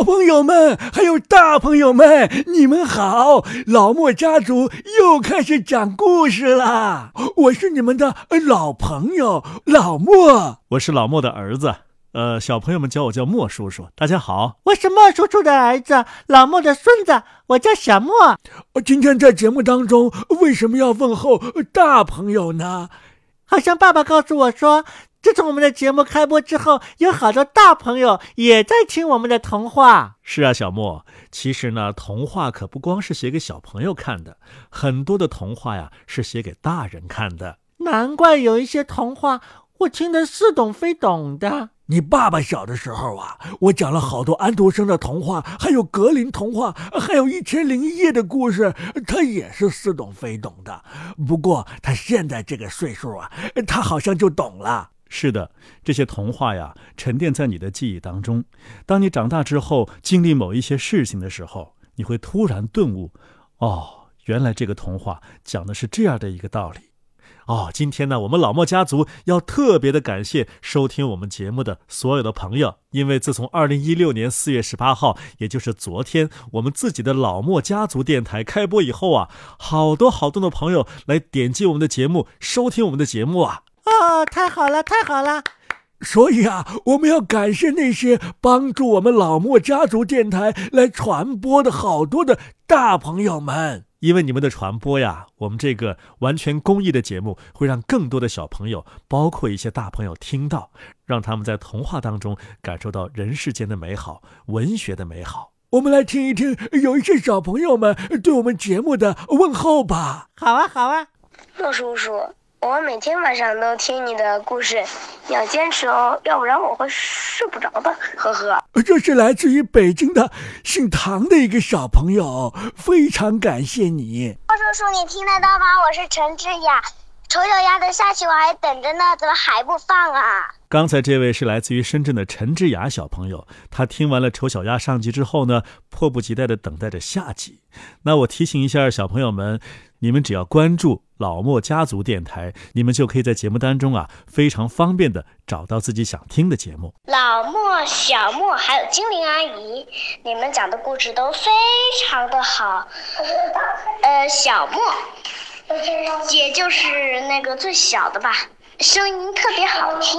小朋友们，还有大朋友们，你们好！老莫家族又开始讲故事啦。我是你们的老朋友老莫，我是老莫的儿子。呃，小朋友们叫我叫莫叔叔。大家好，我是莫叔叔的儿子，老莫的孙子，我叫小莫。今天在节目当中为什么要问候大朋友呢？好像爸爸告诉我说。自从我们的节目开播之后，有好多大朋友也在听我们的童话。是啊，小莫，其实呢，童话可不光是写给小朋友看的，很多的童话呀是写给大人看的。难怪有一些童话我听得似懂非懂的。你爸爸小的时候啊，我讲了好多安徒生的童话，还有格林童话，还有一千零一夜的故事，他也是似懂非懂的。不过他现在这个岁数啊，他好像就懂了。是的，这些童话呀，沉淀在你的记忆当中。当你长大之后，经历某一些事情的时候，你会突然顿悟：哦，原来这个童话讲的是这样的一个道理。哦，今天呢，我们老莫家族要特别的感谢收听我们节目的所有的朋友，因为自从二零一六年四月十八号，也就是昨天，我们自己的老莫家族电台开播以后啊，好多好多的朋友来点击我们的节目，收听我们的节目啊。哦，太好了，太好了！所以啊，我们要感谢那些帮助我们老莫家族电台来传播的好多的大朋友们，因为你们的传播呀，我们这个完全公益的节目会让更多的小朋友，包括一些大朋友听到，让他们在童话当中感受到人世间的美好，文学的美好。我们来听一听有一些小朋友们对我们节目的问候吧。好啊，好啊，莫叔叔。我每天晚上都听你的故事，你要坚持哦，要不然我会睡不着的。呵呵，这是来自于北京的姓唐的一个小朋友，非常感谢你。高叔叔，你听得到吗？我是陈志雅，丑小鸭的下去我还等着呢，怎么还不放啊？刚才这位是来自于深圳的陈志雅小朋友，他听完了丑小鸭上集之后呢，迫不及待的等待着下集。那我提醒一下小朋友们，你们只要关注。老莫家族电台，你们就可以在节目当中啊，非常方便的找到自己想听的节目。老莫、小莫还有精灵阿姨，你们讲的故事都非常的好。呃，小莫，也就是那个最小的吧，声音特别好听，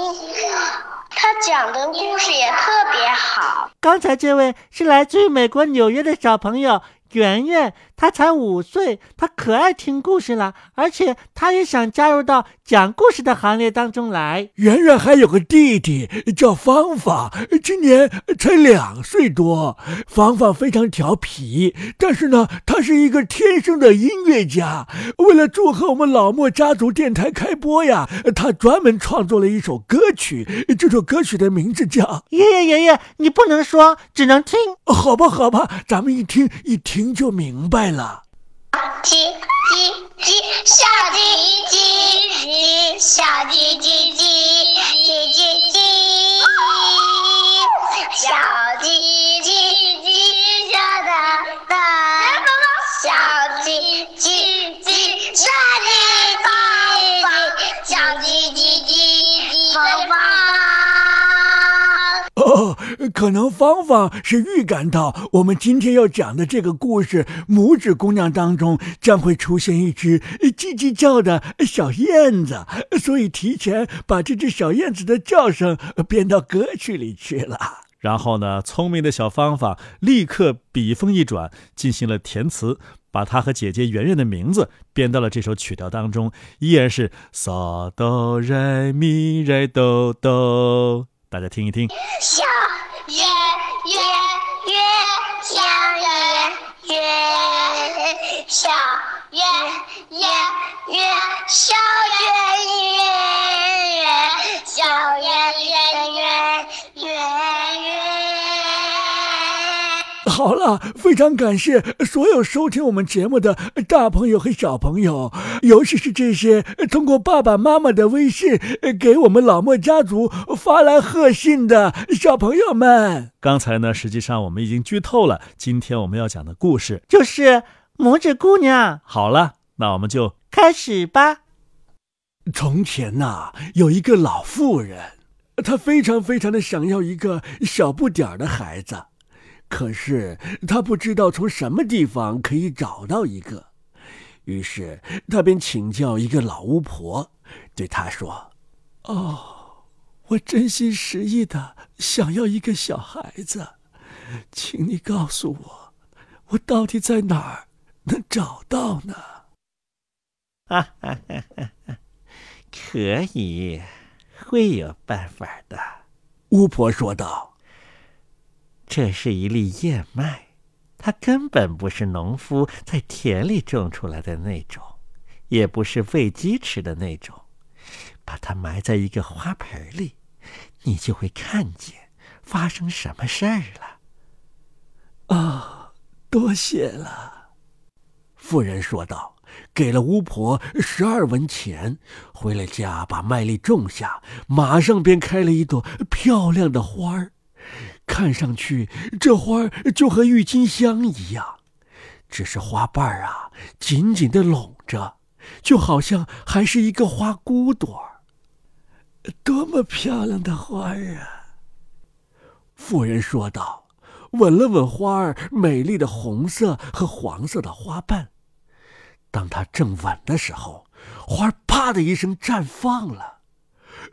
他讲的故事也特别好。刚才这位是来自于美国纽约的小朋友。圆圆，他才五岁，他可爱听故事了，而且他也想加入到讲故事的行列当中来。圆圆还有个弟弟叫芳芳，今年才两岁多。芳芳非常调皮，但是呢，他是一个天生的音乐家。为了祝贺我们老莫家族电台开播呀，他专门创作了一首歌曲。这首歌曲的名字叫《爷爷爷爷》，你不能说，只能听。好吧，好吧，咱们一听一听。听就明白了鸡鸡鸡，小鸡鸡。可能芳芳是预感到我们今天要讲的这个故事《拇指姑娘》当中将会出现一只叽叽叫的小燕子，所以提前把这只小燕子的叫声编到歌曲里去了。然后呢，聪明的小芳芳立刻笔锋一转，进行了填词，把她和姐姐圆圆的名字编到了这首曲调当中，依然是嗦哆来咪来哆哆。大家听一听。小月月月小月月小月月月小好了，非常感谢所有收听我们节目的大朋友和小朋友，尤其是这些通过爸爸妈妈的微信给我们老莫家族发来贺信的小朋友们。刚才呢，实际上我们已经剧透了，今天我们要讲的故事就是拇指姑娘。好了，那我们就开始吧。从前呐，有一个老妇人，她非常非常的想要一个小不点儿的孩子。可是他不知道从什么地方可以找到一个，于是他便请教一个老巫婆，对她说：“哦，我真心实意的想要一个小孩子，请你告诉我，我到底在哪儿能找到呢？”哈哈哈哈哈，可以，会有办法的。巫婆说道。这是一粒燕麦，它根本不是农夫在田里种出来的那种，也不是喂鸡吃的那种。把它埋在一个花盆里，你就会看见发生什么事儿了。啊，多谢了，妇人说道，给了巫婆十二文钱，回了家把麦粒种下，马上便开了一朵漂亮的花儿。看上去，这花就和郁金香一样，只是花瓣儿啊紧紧的拢着，就好像还是一个花骨朵儿多么漂亮的花儿啊！妇人说道，吻了吻花儿美丽的红色和黄色的花瓣。当她正吻的时候，花儿啪的一声绽放了，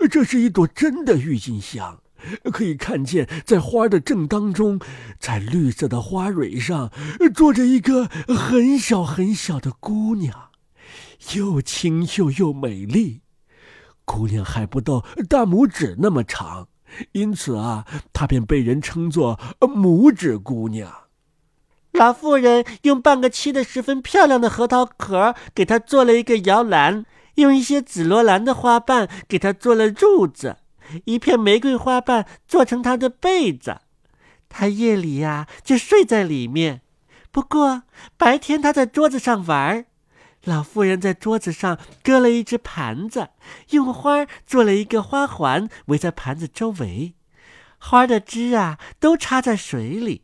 这是一朵真的郁金香。可以看见，在花的正当中，在绿色的花蕊上，坐着一个很小很小的姑娘，又清秀又美丽。姑娘还不到大拇指那么长，因此啊，她便被人称作拇指姑娘。老妇人用半个漆的十分漂亮的核桃壳给她做了一个摇篮，用一些紫罗兰的花瓣给她做了褥子。一片玫瑰花瓣做成他的被子，他夜里呀就睡在里面。不过白天他在桌子上玩。老妇人在桌子上搁了一只盘子，用花做了一个花环，围在盘子周围。花的枝啊都插在水里，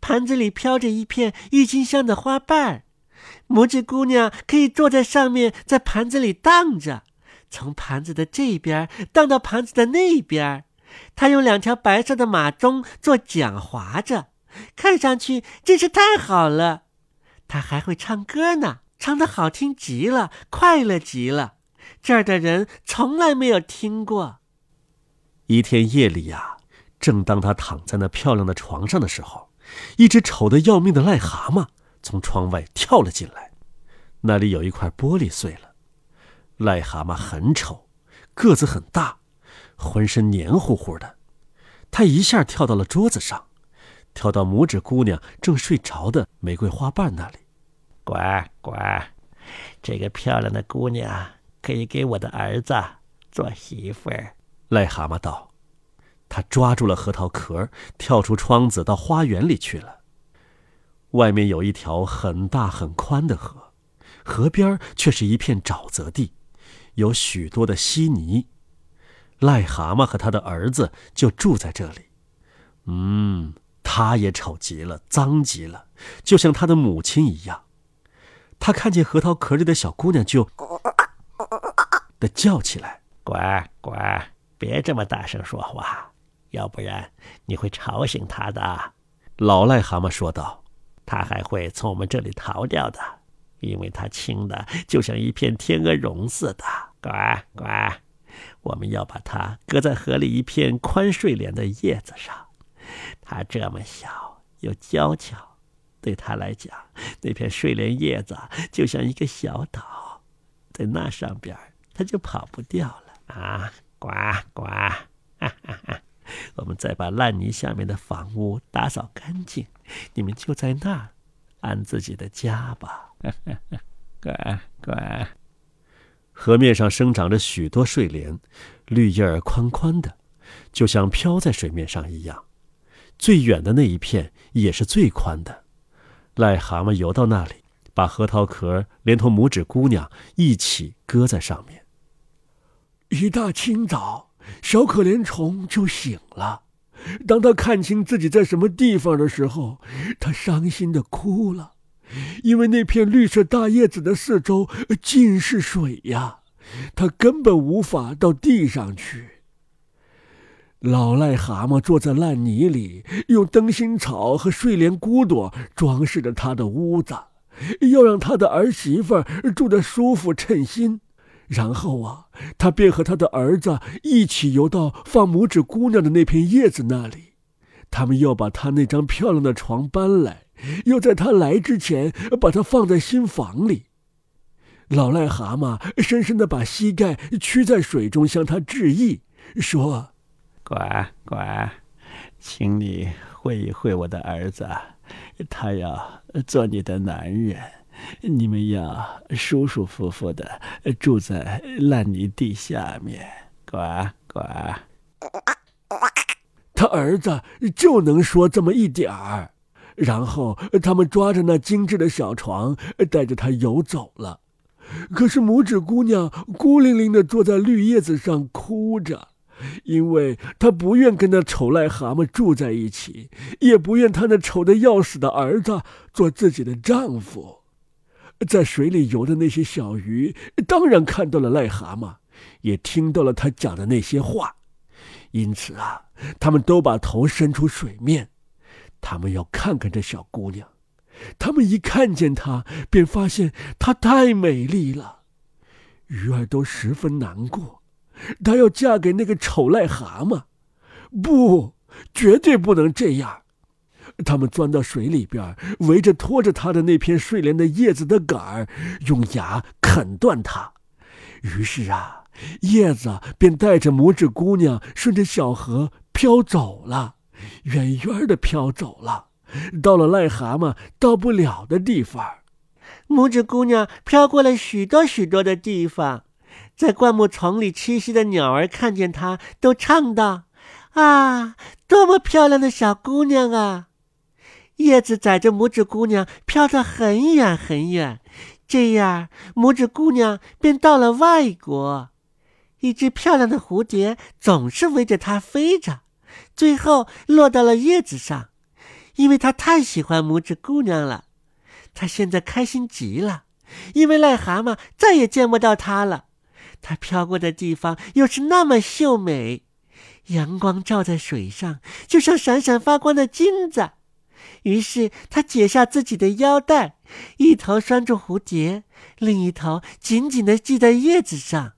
盘子里飘着一片郁金香的花瓣。拇指姑娘可以坐在上面，在盘子里荡着。从盘子的这边荡到盘子的那边，他用两条白色的马鬃做桨划着，看上去真是太好了。他还会唱歌呢，唱得好听极了，快乐极了。这儿的人从来没有听过。一天夜里呀，正当他躺在那漂亮的床上的时候，一只丑得要命的癞蛤蟆从窗外跳了进来，那里有一块玻璃碎了。癞蛤蟆很丑，个子很大，浑身黏糊糊的。他一下跳到了桌子上，跳到拇指姑娘正睡着的玫瑰花瓣那里。乖乖，这个漂亮的姑娘可以给我的儿子做媳妇儿。癞蛤蟆道。他抓住了核桃壳，跳出窗子到花园里去了。外面有一条很大很宽的河，河边却是一片沼泽地。有许多的稀泥，癞蛤蟆和他的儿子就住在这里。嗯，他也丑极了，脏极了，就像他的母亲一样。他看见核桃壳里的小姑娘，就的叫起来：“乖乖，别这么大声说话，要不然你会吵醒他的。”老癞蛤蟆说道：“他还会从我们这里逃掉的。”因为他轻的就像一片天鹅绒似的，呱呱！我们要把它搁在河里一片宽睡莲的叶子上。它这么小又娇巧，对它来讲，那片睡莲叶子就像一个小岛，在那上边它就跑不掉了啊！呱呱！哈哈哈！我们再把烂泥下面的房屋打扫干净，你们就在那儿安自己的家吧。乖乖，河面上生长着许多睡莲，绿叶儿宽宽的，就像飘在水面上一样。最远的那一片也是最宽的。癞蛤蟆游到那里，把核桃壳连同拇指姑娘一起搁在上面。一大清早，小可怜虫就醒了。当他看清自己在什么地方的时候，他伤心的哭了。因为那片绿色大叶子的四周尽是水呀，他根本无法到地上去。老癞蛤蟆坐在烂泥里，用灯芯草和睡莲骨朵装饰着他的屋子，要让他的儿媳妇住得舒服称心。然后啊，他便和他的儿子一起游到放拇指姑娘的那片叶子那里。他们要把他那张漂亮的床搬来，要在他来之前把他放在新房里。老癞蛤蟆深深地把膝盖屈在水中，向他致意，说：“乖乖，请你会一会我的儿子，他要做你的男人。”你们要舒舒服服的住在烂泥地下面，乖乖。他儿子就能说这么一点儿，然后他们抓着那精致的小床，带着他游走了。可是拇指姑娘孤零零的坐在绿叶子上哭着，因为她不愿跟那丑癞蛤蟆住在一起，也不愿她那丑的要死的儿子做自己的丈夫。在水里游的那些小鱼，当然看到了癞蛤蟆，也听到了他讲的那些话，因此啊，他们都把头伸出水面，他们要看看这小姑娘。他们一看见她，便发现她太美丽了，鱼儿都十分难过。她要嫁给那个丑癞蛤蟆，不，绝对不能这样。他们钻到水里边，围着拖着他的那片睡莲的叶子的杆儿，用牙啃断它。于是啊，叶子便带着拇指姑娘顺着小河飘走了，远远的飘走了，到了癞蛤蟆到不了的地方。拇指姑娘飘过了许多许多的地方，在灌木丛里栖息的鸟儿看见她，都唱道：“啊，多么漂亮的小姑娘啊！”叶子载着拇指姑娘飘得很远很远，这样拇指姑娘便到了外国。一只漂亮的蝴蝶总是围着它飞着，最后落到了叶子上，因为它太喜欢拇指姑娘了。它现在开心极了，因为癞蛤蟆再也见不到它了。它飘过的地方又是那么秀美，阳光照在水上，就像闪闪发光的金子。于是他解下自己的腰带，一头拴住蝴蝶，另一头紧紧地系在叶子上。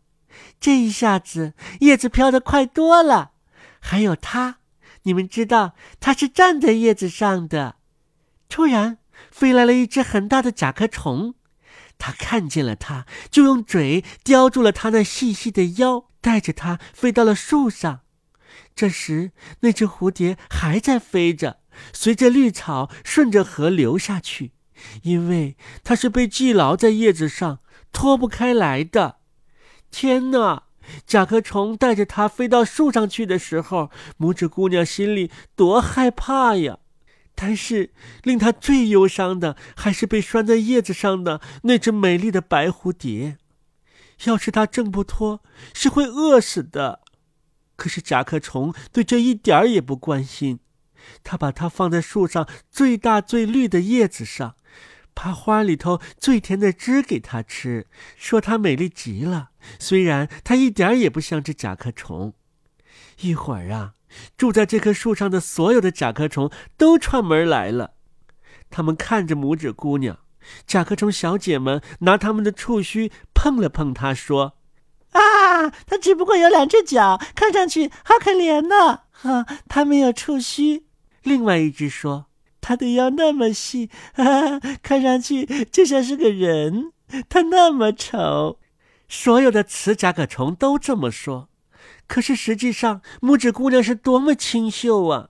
这一下子，叶子飘得快多了。还有它，你们知道它是站在叶子上的。突然，飞来了一只很大的甲壳虫，它看见了它，就用嘴叼住了它那细细的腰，带着它飞到了树上。这时，那只蝴蝶还在飞着。随着绿草顺着河流下去，因为它是被系牢在叶子上，脱不开来的。天哪！甲壳虫带着它飞到树上去的时候，拇指姑娘心里多害怕呀！但是令她最忧伤的，还是被拴在叶子上的那只美丽的白蝴蝶。要是它挣不脱，是会饿死的。可是甲壳虫对这一点儿也不关心。它把它放在树上最大最绿的叶子上，把花里头最甜的汁给它吃，说它美丽极了。虽然它一点也不像只甲壳虫。一会儿啊，住在这棵树上的所有的甲壳虫都串门来了。他们看着拇指姑娘，甲壳虫小姐们拿他们的触须碰了碰她，说：“啊，它只不过有两只脚，看上去好可怜呢。哈，它没有触须。”另外一只说：“他的腰那么细，啊，看上去就像是个人。他那么丑。”所有的雌甲壳虫都这么说。可是实际上，拇指姑娘是多么清秀啊！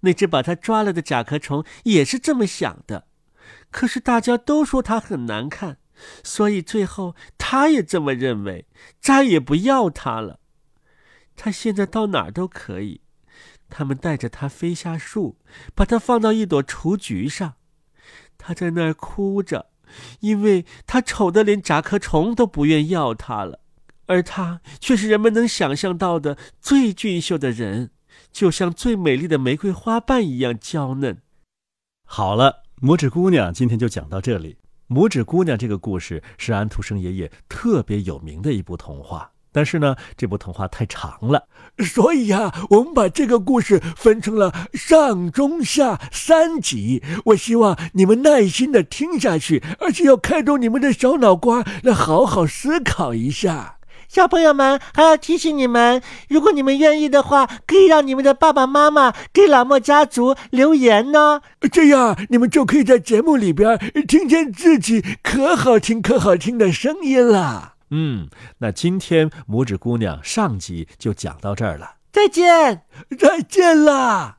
那只把她抓了的甲壳虫也是这么想的。可是大家都说她很难看，所以最后她也这么认为，再也不要她了。她现在到哪儿都可以。他们带着它飞下树，把它放到一朵雏菊上。它在那儿哭着，因为它丑得连甲壳虫都不愿要它了。而它却是人们能想象到的最俊秀的人，就像最美丽的玫瑰花瓣一样娇嫩。好了，拇指姑娘今天就讲到这里。拇指姑娘这个故事是安徒生爷爷特别有名的一部童话。但是呢，这部童话太长了，所以呀，我们把这个故事分成了上、中、下三集。我希望你们耐心的听下去，而且要开动你们的小脑瓜，来好好思考一下。小朋友们，还要提醒你们，如果你们愿意的话，可以让你们的爸爸妈妈给老莫家族留言呢。这样，你们就可以在节目里边听见自己可好听、可好听的声音了。嗯，那今天拇指姑娘上集就讲到这儿了，再见，再见啦。